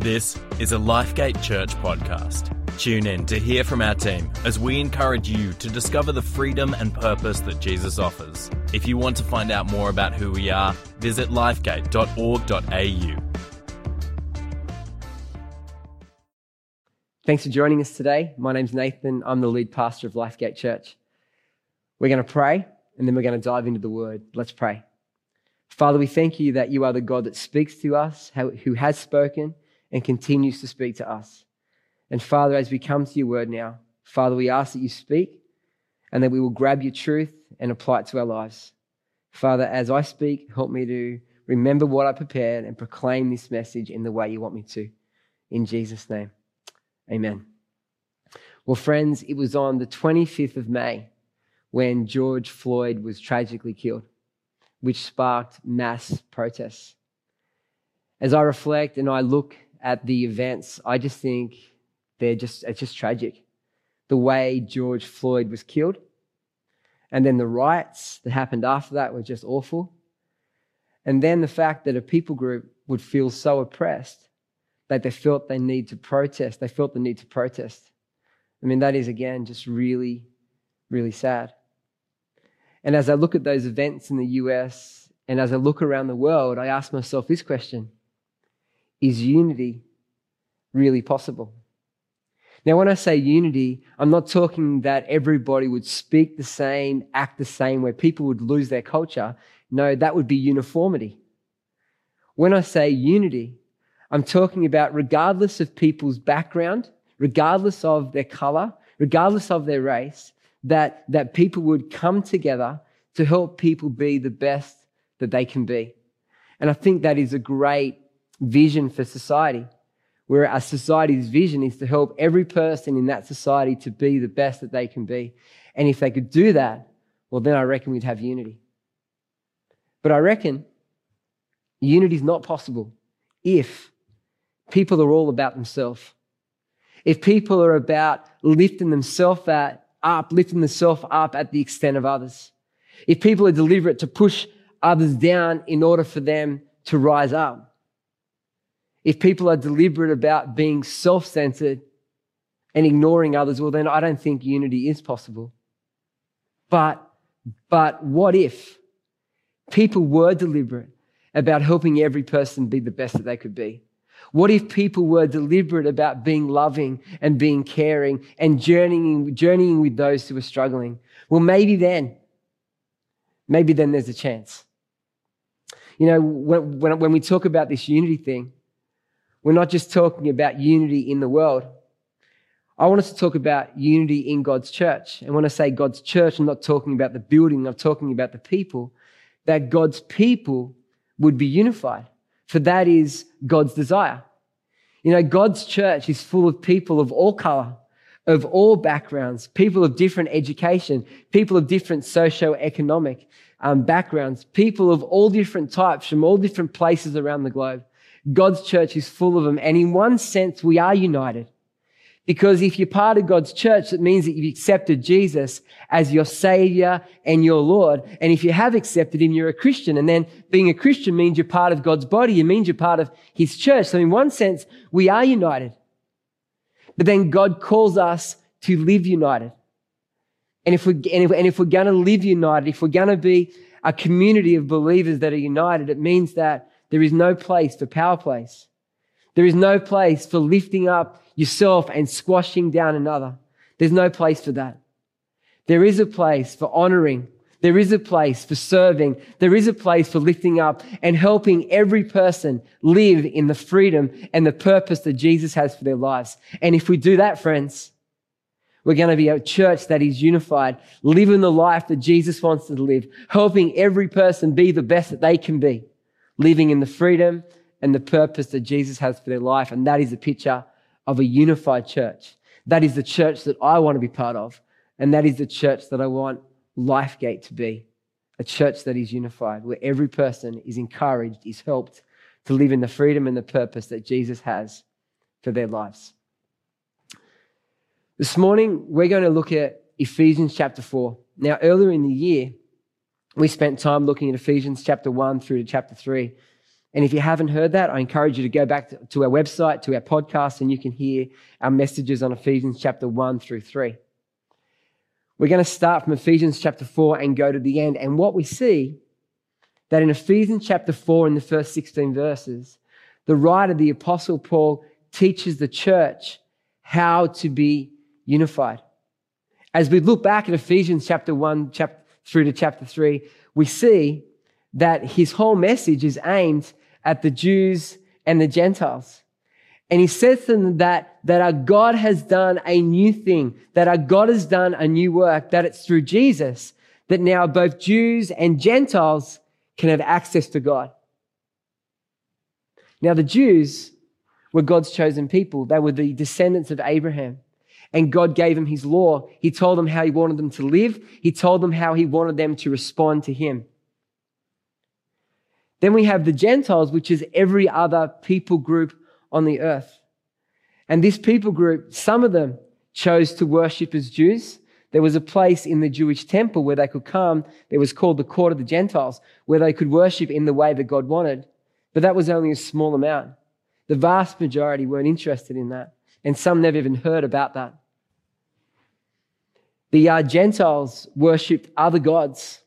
This is a Lifegate Church podcast. Tune in to hear from our team as we encourage you to discover the freedom and purpose that Jesus offers. If you want to find out more about who we are, visit lifegate.org.au. Thanks for joining us today. My name's Nathan. I'm the lead pastor of Lifegate Church. We're going to pray and then we're going to dive into the word. Let's pray. Father, we thank you that you are the God that speaks to us, who has spoken and continues to speak to us. And Father, as we come to your word now, Father, we ask that you speak and that we will grab your truth and apply it to our lives. Father, as I speak, help me to remember what I prepared and proclaim this message in the way you want me to. In Jesus' name, amen. Well, friends, it was on the 25th of May when George Floyd was tragically killed, which sparked mass protests. As I reflect and I look at the events, I just think they're just, it's just tragic. The way George Floyd was killed. And then the riots that happened after that were just awful. And then the fact that a people group would feel so oppressed that they felt they need to protest. They felt the need to protest. I mean, that is again just really, really sad. And as I look at those events in the US and as I look around the world, I ask myself this question Is unity really possible? Now, when I say unity, I'm not talking that everybody would speak the same, act the same, where people would lose their culture. No, that would be uniformity. When I say unity, I'm talking about regardless of people's background, regardless of their color, regardless of their race, that, that people would come together to help people be the best that they can be. And I think that is a great vision for society where our society's vision is to help every person in that society to be the best that they can be. And if they could do that, well, then I reckon we'd have unity. But I reckon unity is not possible if people are all about themselves. If people are about lifting themselves up, lifting themselves up at the extent of others. If people are deliberate to push others down in order for them to rise up if people are deliberate about being self centered and ignoring others, well, then I don't think unity is possible. But, but what if people were deliberate about helping every person be the best that they could be? What if people were deliberate about being loving and being caring and journeying, journeying with those who are struggling? Well, maybe then, maybe then there's a chance. You know, when, when, when we talk about this unity thing, we're not just talking about unity in the world. I want us to talk about unity in God's church. And when I say God's church, I'm not talking about the building, I'm talking about the people. That God's people would be unified, for that is God's desire. You know, God's church is full of people of all color, of all backgrounds, people of different education, people of different socio-economic um, backgrounds, people of all different types from all different places around the globe. God's church is full of them. And in one sense, we are united. Because if you're part of God's church, it means that you've accepted Jesus as your Savior and your Lord. And if you have accepted Him, you're a Christian. And then being a Christian means you're part of God's body. It means you're part of His church. So in one sense, we are united. But then God calls us to live united. And if, we, and if, and if we're going to live united, if we're going to be a community of believers that are united, it means that there is no place for power plays. There is no place for lifting up yourself and squashing down another. There's no place for that. There is a place for honoring. There is a place for serving. There is a place for lifting up and helping every person live in the freedom and the purpose that Jesus has for their lives. And if we do that, friends, we're going to be a church that is unified, living the life that Jesus wants us to live, helping every person be the best that they can be living in the freedom and the purpose that Jesus has for their life. And that is a picture of a unified church. That is the church that I want to be part of. And that is the church that I want Lifegate to be a church that is unified, where every person is encouraged, is helped to live in the freedom and the purpose that Jesus has for their lives. This morning, we're going to look at Ephesians chapter 4. Now, earlier in the year, we spent time looking at Ephesians chapter 1 through to chapter 3. And if you haven't heard that, I encourage you to go back to, our website, to our podcast, and you can hear our messages on Ephesians chapter 1 through 3. We're going to start from Ephesians chapter 4 and go to the end. And what we see that in Ephesians chapter 4, in the first 16 verses, the writer, the apostle Paul, teaches the church how to be unified. As we look back at Ephesians chapter 1 chapter, through to chapter 3, we see that his whole message is aimed at the Jews and the Gentiles. And he says to them that, that our God has done a new thing, that our God has done a new work, that it's through Jesus that now both Jews and Gentiles can have access to God. Now, the Jews were God's chosen people. They were the descendants of Abraham. And God gave them his law. He told them how he wanted them to live. He told them how he wanted them to respond to him. Then we have the Gentiles, which is every other people group on the earth. And this people group, some of them chose to worship as Jews. There was a place in the Jewish temple where they could come. It was called the court of the Gentiles, where they could worship in the way that God wanted. But that was only a small amount. The vast majority weren't interested in that. And some never even heard about that. The uh, Gentiles worshipped other gods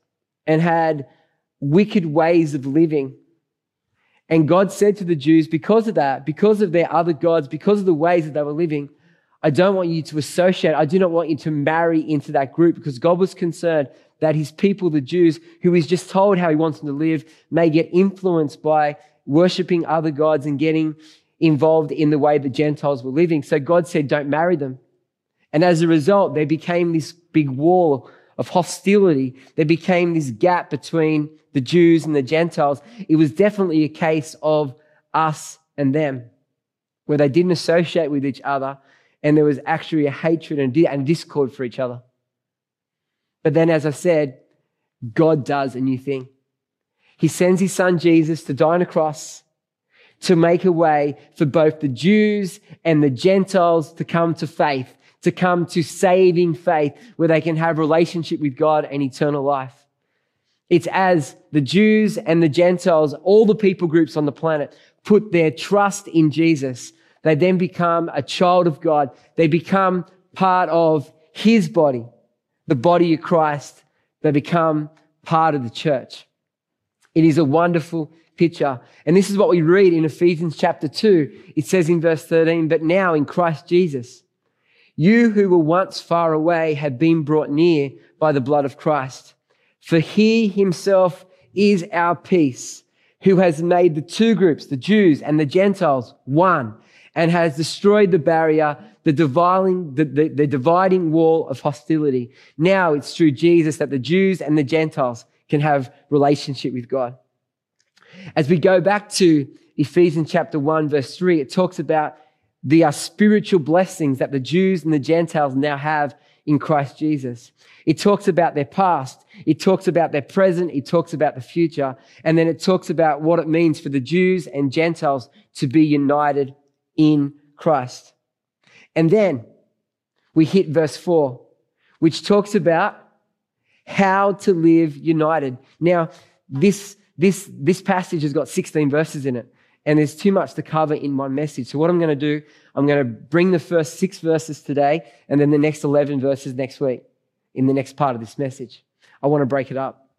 and had wicked ways of living. And God said to the Jews, because of that, because of their other gods, because of the ways that they were living, I don't want you to associate, I do not want you to marry into that group because God was concerned that his people, the Jews, who he's just told how he wants them to live, may get influenced by worshiping other gods and getting involved in the way the Gentiles were living. So God said, don't marry them. And as a result, there became this big wall of hostility. There became this gap between the Jews and the Gentiles, it was definitely a case of us and them, where they didn't associate with each other and there was actually a hatred and discord for each other. But then, as I said, God does a new thing. He sends his son Jesus to die on a cross to make a way for both the Jews and the Gentiles to come to faith, to come to saving faith, where they can have relationship with God and eternal life. It's as the Jews and the Gentiles, all the people groups on the planet, put their trust in Jesus. They then become a child of God. They become part of his body, the body of Christ. They become part of the church. It is a wonderful picture. And this is what we read in Ephesians chapter 2. It says in verse 13, But now in Christ Jesus, you who were once far away have been brought near by the blood of Christ. For he himself is our peace, who has made the two groups, the Jews and the Gentiles, one, and has destroyed the barrier, the dividing, the, the, the dividing wall of hostility. Now it's through Jesus that the Jews and the Gentiles can have relationship with God. As we go back to Ephesians chapter 1, verse 3, it talks about the spiritual blessings that the Jews and the Gentiles now have in Christ Jesus. It talks about their past. It talks about their present. It talks about the future. And then it talks about what it means for the Jews and Gentiles to be united in Christ. And then we hit verse four, which talks about how to live united. Now, this, this, this passage has got 16 verses in it and there's too much to cover in one message. So what I'm going to do, I'm going to bring the first six verses today and then the next 11 verses next week in the next part of this message. I want to break it up.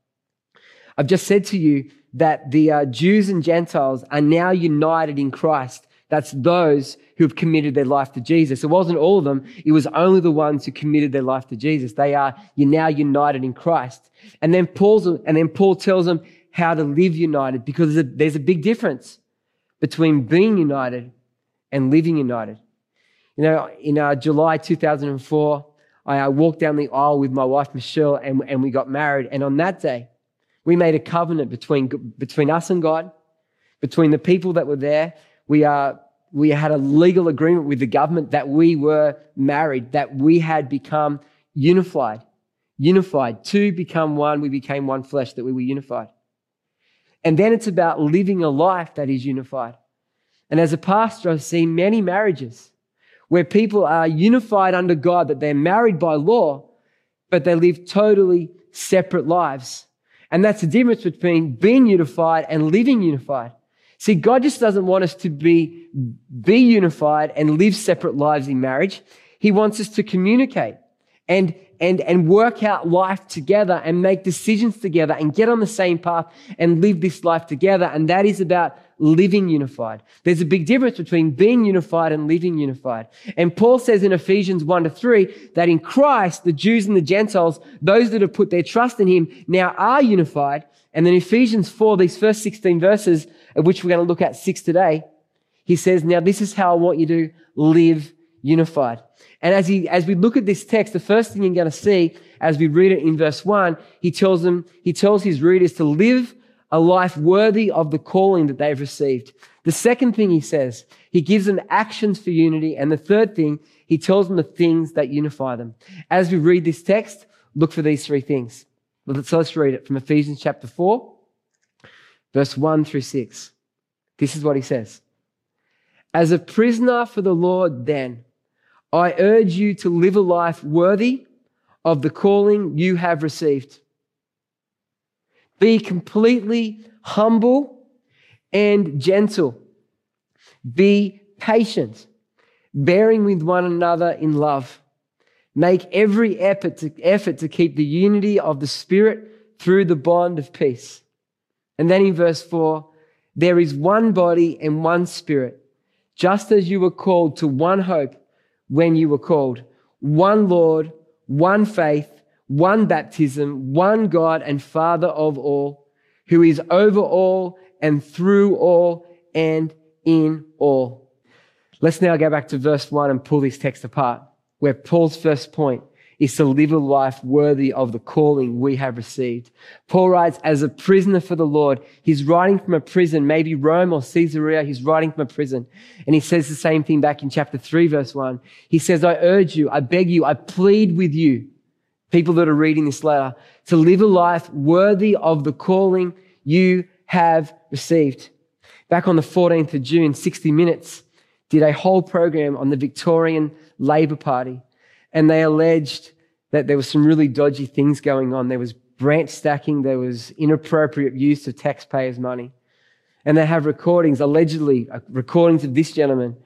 I've just said to you that the uh, Jews and Gentiles are now united in Christ. That's those who have committed their life to Jesus. It wasn't all of them. It was only the ones who committed their life to Jesus. They are you're now united in Christ. And then Paul's, and then Paul tells them how to live united because there's a, there's a big difference between being united and living united. You know, in uh, July 2004, I walked down the aisle with my wife, Michelle, and, and we got married. And on that day, we made a covenant between, between us and God, between the people that were there. We, uh, we had a legal agreement with the government that we were married, that we had become unified. Unified. Two become one, we became one flesh, that we were unified. And then it's about living a life that is unified. And as a pastor, I've seen many marriages where people are unified under God, that they're married by law, but they live totally separate lives. And that's the difference between being unified and living unified. See, God just doesn't want us to be, be unified and live separate lives in marriage. He wants us to communicate and, and, and work out life together and make decisions together and get on the same path and live this life together. And that is about living unified. There's a big difference between being unified and living unified. And Paul says in Ephesians 1 to 3 that in Christ, the Jews and the Gentiles, those that have put their trust in him now are unified. And then Ephesians 4, these first 16 verses, of which we're going to look at six today, he says, now this is how I want you to live unified. And as he, as we look at this text, the first thing you're going to see as we read it in verse one, he tells them, he tells his readers to live a life worthy of the calling that they've received. The second thing he says, he gives them actions for unity. And the third thing, he tells them the things that unify them. As we read this text, look for these three things. So let's read it from Ephesians chapter 4, verse 1 through 6. This is what he says. As a prisoner for the Lord, then, I urge you to live a life worthy of the calling you have received. Be completely humble and gentle. Be patient, bearing with one another in love. Make every effort to, effort to keep the unity of the Spirit through the bond of peace. And then in verse 4, there is one body and one Spirit, just as you were called to one hope when you were called, one Lord, one faith, one baptism, one God and Father of all, who is over all and through all and in all. Let's now go back to verse 1 and pull this text apart where Paul's first point is to live a life worthy of the calling we have received. Paul writes, as a prisoner for the Lord, he's writing from a prison, maybe Rome or Caesarea, he's writing from a prison. And he says the same thing back in chapter 3, verse 1. He says, I urge you, I beg you, I plead with you, people that are reading this letter, to live a life worthy of the calling you have received. Back on the 14th of June, 60 Minutes did a whole program on the Victorian Labor Party, and they alleged that there was some really dodgy things going on. There was branch stacking, there was inappropriate use of taxpayers' money. And they have recordings, allegedly, uh, recordings of this gentleman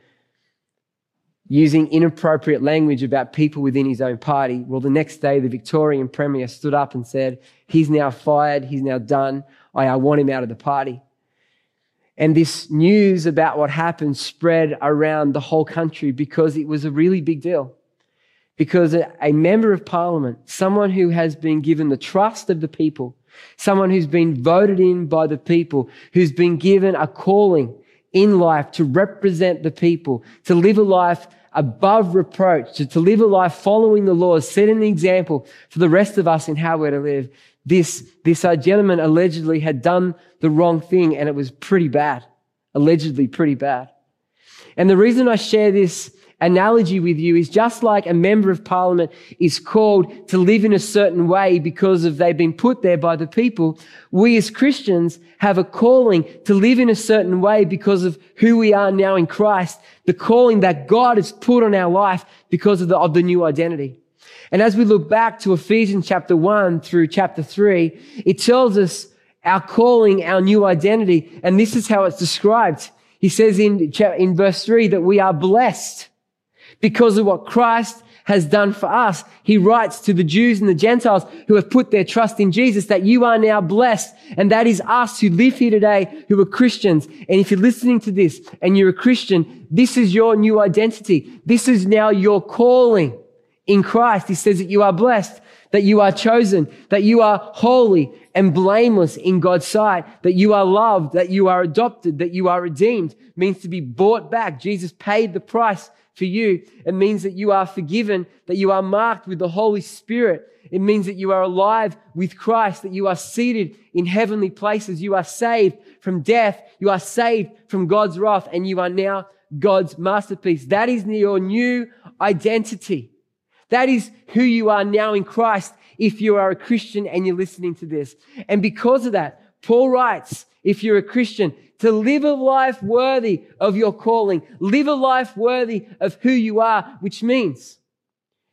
using inappropriate language about people within his own party. Well, the next day, the Victorian Premier stood up and said, He's now fired, he's now done. I, I want him out of the party. And this news about what happened spread around the whole country because it was a really big deal. Because a, member of parliament, someone who has been given the trust of the people, someone who's been voted in by the people, who's been given a calling in life to represent the people, to live a life above reproach, to, to live a life following the laws, setting an example for the rest of us in how we're to live. This, this uh, gentleman allegedly had done the wrong thing and it was pretty bad. Allegedly pretty bad. And the reason I share this analogy with you is just like a member of parliament is called to live in a certain way because of they've been put there by the people. We as Christians have a calling to live in a certain way because of who we are now in Christ, the calling that God has put on our life because of the, of the new identity. And as we look back to Ephesians chapter 1 through chapter 3, it tells us our calling, our new identity. And this is how it's described. He says in, in verse 3 that we are blessed because of what Christ has done for us. He writes to the Jews and the Gentiles who have put their trust in Jesus that you are now blessed. And that is us who live here today who are Christians. And if you're listening to this and you're a Christian, this is your new identity. This is now your calling in Christ. He says that you are blessed, that you are chosen, that you are holy and blameless in God's sight, that you are loved, that you are adopted, that you are redeemed, means to be bought back. Jesus paid the price for you. It means that you are forgiven, that you are marked with the Holy Spirit. It means that you are alive with Christ, that you are seated in heavenly places. You are saved from death. You are saved from God's wrath, and you are now God's masterpiece. That is your new identity. That is who you are now in Christ if you are a Christian and you're listening to this. And because of that, Paul writes, if you're a Christian, to live a life worthy of your calling, live a life worthy of who you are, which means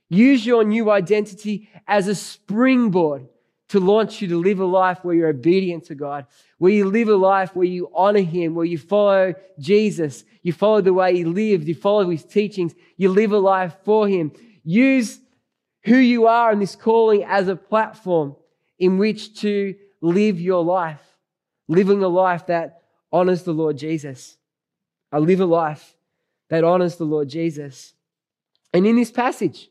use your new identity as a springboard to launch you to live a life where you're obedient to God, where you live a life where you honor Him, where you follow Jesus, you follow the way He lived, you follow His teachings, you live a life for Him. Use who you are in this calling as a platform in which to live your life, living a life that honors the Lord Jesus. I live a life that honors the Lord Jesus. And in this passage,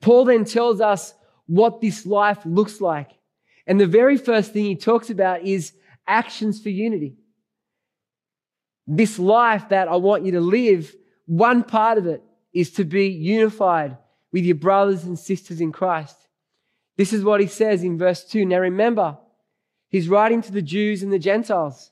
Paul then tells us what this life looks like. And the very first thing he talks about is actions for unity. This life that I want you to live, one part of it is to be unified with your brothers and sisters in Christ. This is what he says in verse 2. Now remember, he's writing to the Jews and the Gentiles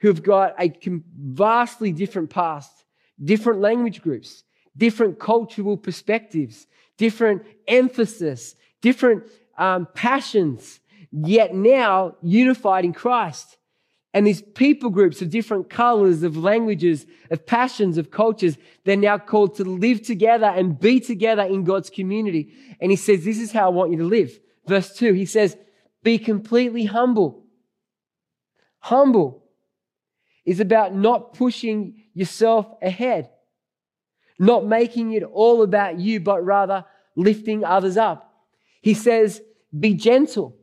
who have got a vastly different past, different language groups, different cultural perspectives, different emphasis, different um, passions, yet now unified in Christ. And these people groups of different colors, of languages, of passions, of cultures, they're now called to live together and be together in God's community. And he says, This is how I want you to live. Verse 2, he says, Be completely humble. Humble is about not pushing yourself ahead, not making it all about you, but rather lifting others up. He says, be gentle,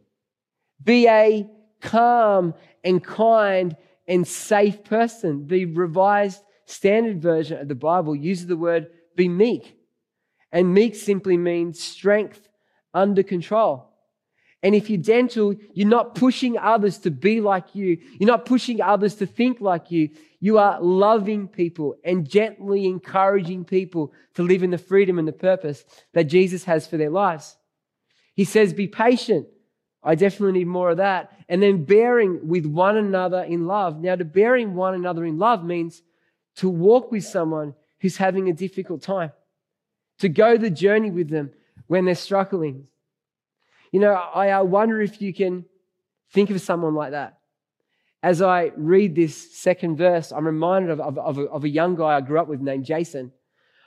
be a calm and kind and safe person. The revised standard version of the Bible uses the word be meek. And meek simply means strength under control. And if you're gentle, you're not pushing others to be like you. You're not pushing others to think like you. You are loving people and gently encouraging people to live in the freedom and the purpose that Jesus has for their lives. He says, Be patient. I definitely need more of that. And then bearing with one another in love. Now, to bearing one another in love means to walk with someone who's having a difficult time, to go the journey with them when they're struggling, you know, I, wonder if you can think of someone like that. As I read this second verse, I'm reminded of, of, of, a, of a young guy I grew up with named Jason.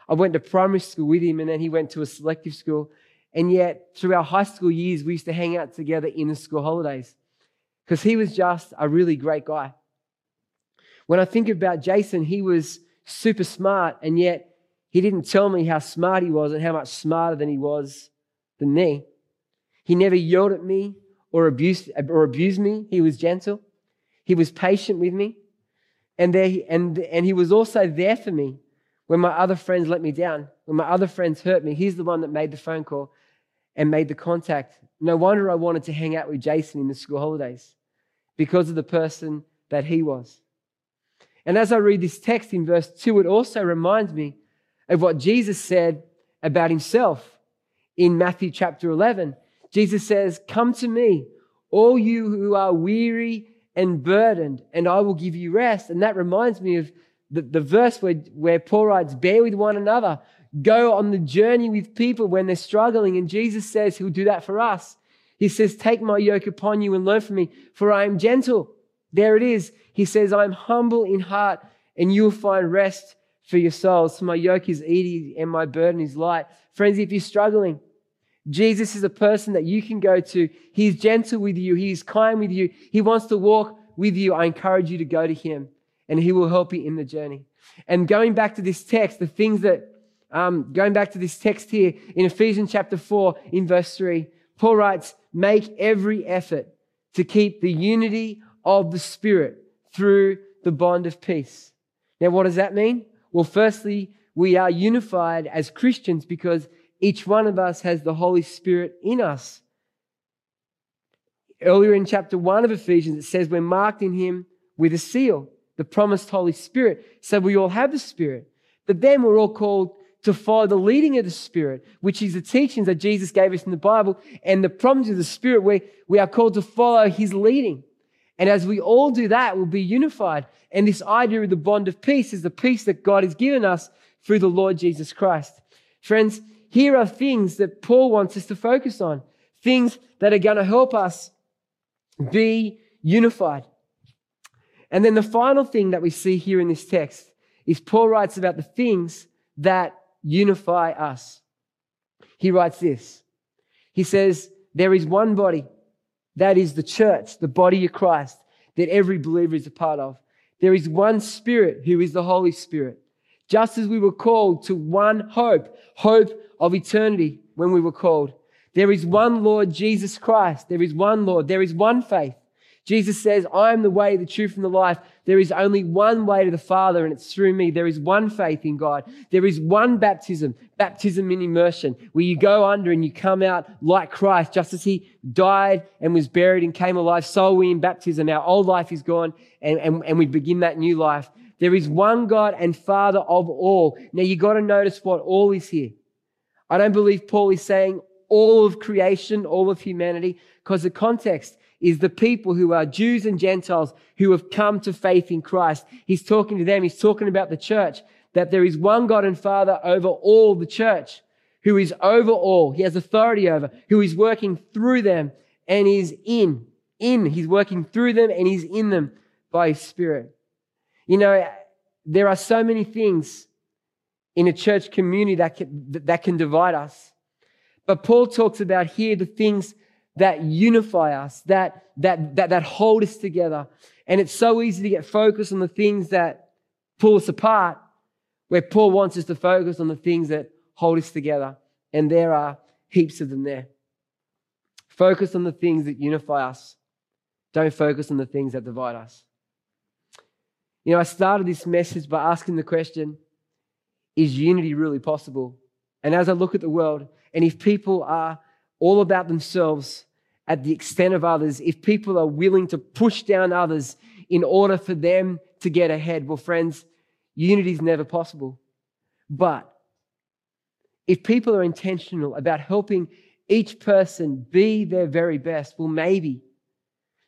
I went to primary school with him and then he went to a selective school. And yet, through our high school years, we used to hang out together in the school holidays because he was just a really great guy. When I think about Jason, he was super smart, and yet he didn't tell me how smart he was and how much smarter than he was than me. He never yelled at me or abused, or abused me. He was gentle. He was patient with me. And, there, and, and he was also there for me when my other friends let me down, when my other friends hurt me. He's the one that made the phone call and made the contact. No wonder I wanted to hang out with Jason in the school holidays because of the person that he was. And as I read this text in verse 2, it also reminds me of what Jesus said about himself in Matthew chapter 11. Jesus says, Come to me, all you who are weary and burdened, and I will give you rest. And that reminds me of the, the verse where, where Paul writes, Bear with one another, go on the journey with people when they're struggling. And Jesus says he'll do that for us. He says, Take my yoke upon you and learn from me, for I am gentle. There it is. He says, I am humble in heart, and you will find rest for your souls. So my yoke is easy and my burden is light. Friends, if you're struggling, Jesus is a person that you can go to. He's gentle with you. He's kind with you. He wants to walk with you. I encourage you to go to him and he will help you in the journey. And going back to this text, the things that, um, going back to this text here in Ephesians chapter 4 in verse 3, Paul writes, make every effort to keep the unity of the Spirit through the bond of peace. Now, what does that mean? Well, firstly, we are unified as Christians because each one of us has the Holy Spirit in us. Earlier in chapter 1 of Ephesians, it says we're marked in Him with a seal, the promised Holy Spirit. So we all have the Spirit. But then we're all called to follow the leading of the Spirit, which is the teachings that Jesus gave us in the Bible and the promise of the Spirit, where we are called to follow His leading. And as we all do that, we'll be unified. And this idea of the bond of peace is the peace that God has given us through the Lord Jesus Christ. Friends, here are things that Paul wants us to focus on, things that are going to help us be unified. And then the final thing that we see here in this text is Paul writes about the things that unify us. He writes this. He says, There is one body. That is the church, the body of Christ, that every believer is a part of. There is one Spirit who is the Holy Spirit. Just as we were called to one hope, hope of eternity when we were called. There is one Lord, Jesus Christ. There is one Lord. There is one faith. Jesus says, I am the way, the truth, and the life. There is only one way to the Father, and it's through me. There is one faith in God. There is one baptism, baptism in immersion, where you go under and you come out like Christ, just as He died and was buried and came alive. So we in baptism. Our old life is gone, and, and, and we begin that new life. There is one God and Father of all. Now you got to notice what all is here. I don't believe Paul is saying all of creation, all of humanity, because the context is the people who are Jews and Gentiles who have come to faith in Christ. He's talking to them. He's talking about the church, that there is one God and Father over all the church, who is over all. He has authority over, who is working through them and is in, in. He's working through them and he's in them by his spirit. You know, there are so many things in a church community that can, that can divide us. But Paul talks about here the things that unify us, that, that, that, that hold us together. And it's so easy to get focused on the things that pull us apart, where Paul wants us to focus on the things that hold us together. And there are heaps of them there. Focus on the things that unify us. Don't focus on the things that divide us. You know, I started this message by asking the question Is unity really possible? And as I look at the world, and if people are all about themselves at the extent of others, if people are willing to push down others in order for them to get ahead, well, friends, unity is never possible. But if people are intentional about helping each person be their very best, well, maybe,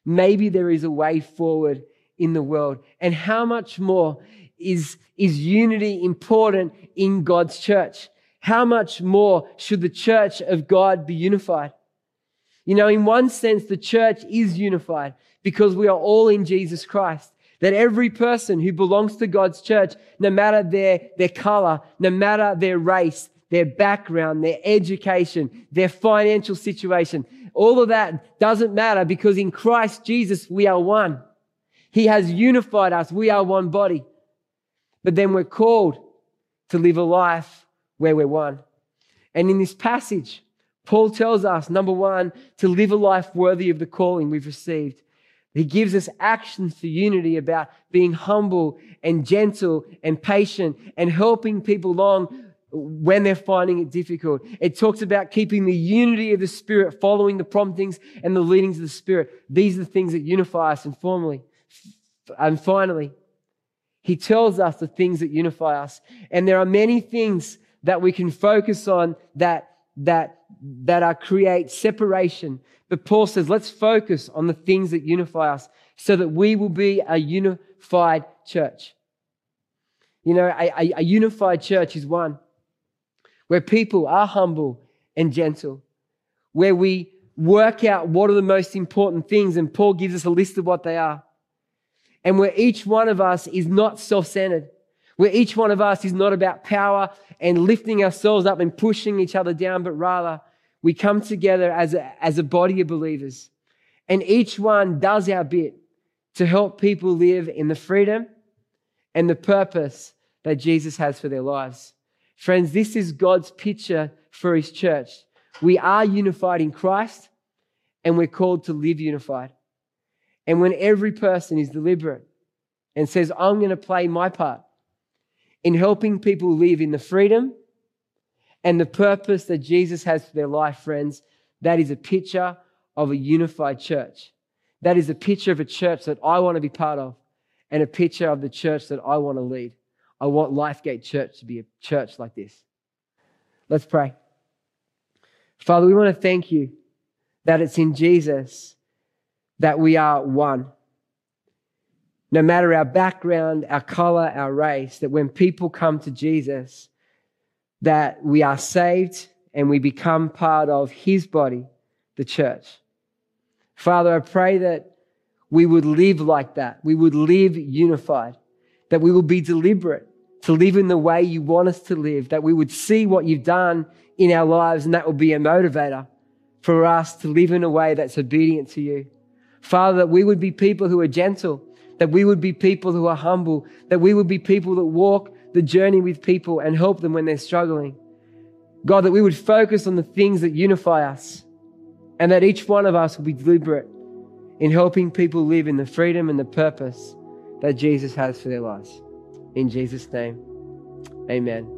maybe there is a way forward in the world. And how much more is, is unity important in God's church? how much more should the church of God be unified? You know, in one sense, the church is unified because we are all in Jesus Christ. That every person who belongs to God's church, no matter their, their color, no matter their race, their background, their education, their financial situation, all of that doesn't matter because in Christ Jesus, we are one. He has unified us. We are one body. But then we're called to live a life where we're one. And in this passage, Paul tells us, number one, to live a life worthy of the calling we've received. He gives us actions for unity about being humble and gentle and patient and helping people along when they're finding it difficult. It talks about keeping the unity of the Spirit, following the promptings and the leadings of the Spirit. These are the things that unify us. And and finally, he tells us the things that unify us. And there are many things that we can focus on that, that, that are create separation. But Paul says, let's focus on the things that unify us so that we will be a unified church. You know, a, a, a unified church is one where people are humble and gentle, where we work out what are the most important things, and Paul gives us a list of what they are. And where each one of us is not self centered, where each one of us is not about power and lifting ourselves up and pushing each other down, but rather we come together as a, as a body of believers. And each one does our bit to help people live in the freedom and the purpose that Jesus has for their lives. Friends, this is God's picture for his church. We are unified in Christ and we're called to live unified. And when every person is deliberate and says, I'm going to play my part, in helping people live in the freedom and the purpose that Jesus has for their life, friends, that is a picture of a unified church. That is a picture of a church that I want to be part of and a picture of the church that I want to lead. I want Lifegate Church to be a church like this. Let's pray. Father, we want to thank you that it's in Jesus that we are one no matter our background, our color, our race, that when people come to Jesus, that we are saved and we become part of his body, the church. Father, I pray that we would live like that. We would live unified, that we would be deliberate to live in the way you want us to live, that we would see what you've done in our lives and that would be a motivator for us to live in a way that's obedient to you. Father, that we would be people who are gentle, that we would be people who are humble, that we would be people that walk the journey with people and help them when they're struggling. God, that we would focus on the things that unify us and that each one of us will be deliberate in helping people live in the freedom and the purpose that Jesus has for their lives. In Jesus' name, amen.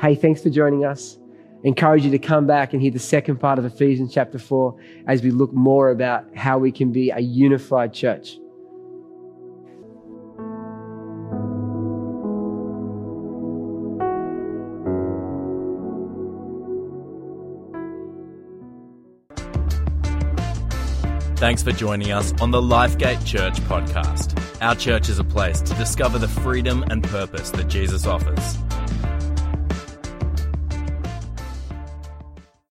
Hey, thanks for joining us. Encourage you to come back and hear the second part of Ephesians chapter 4 as we look more about how we can be a unified church. Thanks for joining us on the Lifegate Church podcast. Our church is a place to discover the freedom and purpose that Jesus offers.